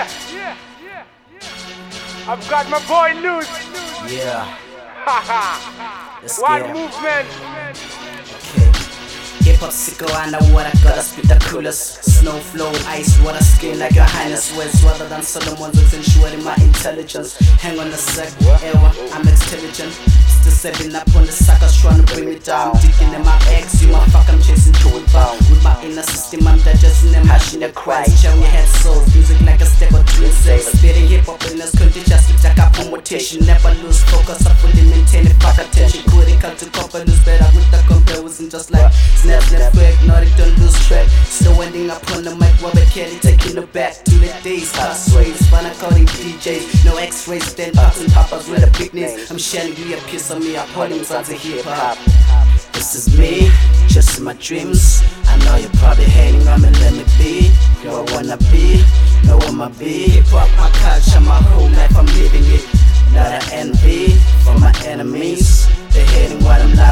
Yeah, yeah. I've got my boy News. Yeah, Haha. let's One get it. movement. Hop sicko, I know what I gotta spit the coolest. Snow flow, ice, water skin like your highness. Words rather than Solomon's, accentuating my intelligence. Hang on a sec, ewa, I'm intelligent. Still stepping up on the suckers trying to bring me down. Digging in my ex, you my fuck, I'm chasing to it bound. With my inner system, I'm digesting them, hashing the cries. Showing your head souls, music like a step or two say. Spitting hip hop in this condition, slip jack up on rotation. Never lose focus, I fully maintain it, fuck attention. Critical to couple, lose better with the just like snap, snap, quick, not don't lose track. Still ending up on the mic, Robert Kelly taking it back to the days. Past ways, fun according DJs, no x-rays, then pops and poppers with a big names. I'm shining a piece of me, upholding sons of hip hop. This is me, just in my dreams. I know you're probably hating on me, let me be. Who I wanna be, know I'ma be. Hip hop, my culture, my whole life, I'm living it. Not an envy for my enemies. They're hating what I'm crazy.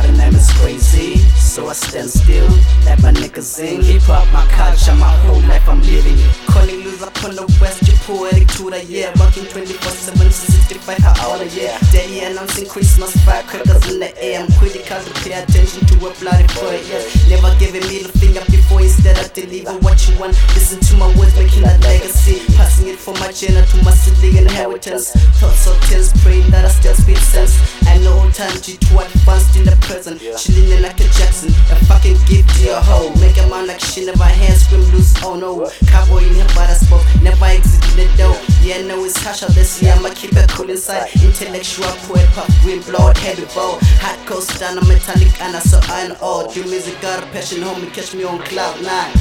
So I stand still, let my niggas sing. Hip hop, my culture, my whole life, I'm living it. Calling loose up on the west, you poetic to the year. Working 24 7, 65 hour a year. Daily announcing Christmas firecrackers in the air. I'm critical to pay attention to a bloody for it, yes. Never giving me the finger before instead I deliver what you want. Listen to my words, making a legacy. Passing it from my gender to my sibling inheritance. Thoughts so tense, praying that I still speak sense. I know time G too advanced in the present. Chilling hoe. Make a man like she never hands scream loose. Oh no. Cowboy in here, but I spoke. Never exited the door. Yeah, no, it's hash out this year. I'ma keep it cool inside. Intellectual poet, pop, green, blood, heavy coast down, a metallic, and I so I know. Do music, got a passion, homie. Catch me on cloud nine.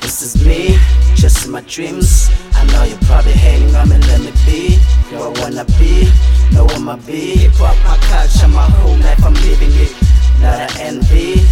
This is me, just in my dreams. I know you're probably hating on me, let me be. Who I wanna be, know I'ma be. Hip hop, my culture, my whole life, I'm living it. Not an envy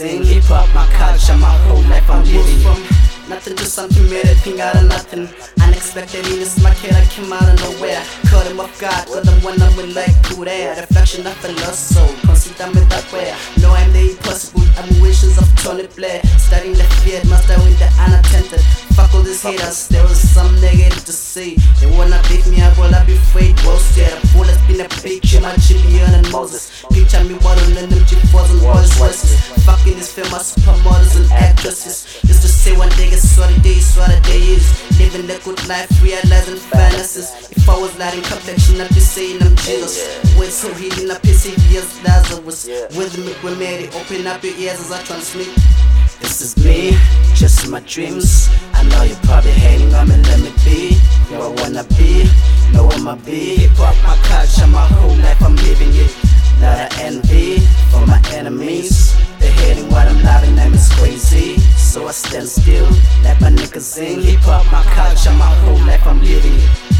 sing. Hip hop, my culture, my whole life, I'm living it. Nothing to something, made a thing out of nothing. Unexpected, in this my kid, I came out of nowhere. Caught him off guard, them one up with like cool there. Reflection of a lost soul, consider that way. No, I'm the impossible, I'm wishes of Tony Blair. Studying the fear, master with the unattended. Fuck all these haters, there was some negative to see. They wanna beat me up, well, I be afraid. A fool has been a picture, my and Moses. Picture me waddling them G4s and Rolls Royces. Fucking these famous supermodels and actresses. Used to say one day it's what it is, what it is. Living the good life, realizing fantasies. If I was lighting complexion, I'd be saying I'm Jesus. Wait, so healing up his years, Lazarus. With me, we made it. Open up your ears as I transmit. This is me, just in my dreams. I know you're probably hating on me, let me be. Who I wanna be, know I'ma be. Hip hop, my culture, my whole I stand still, let my niggas in. Hip hop, my culture, my whole life, I'm living.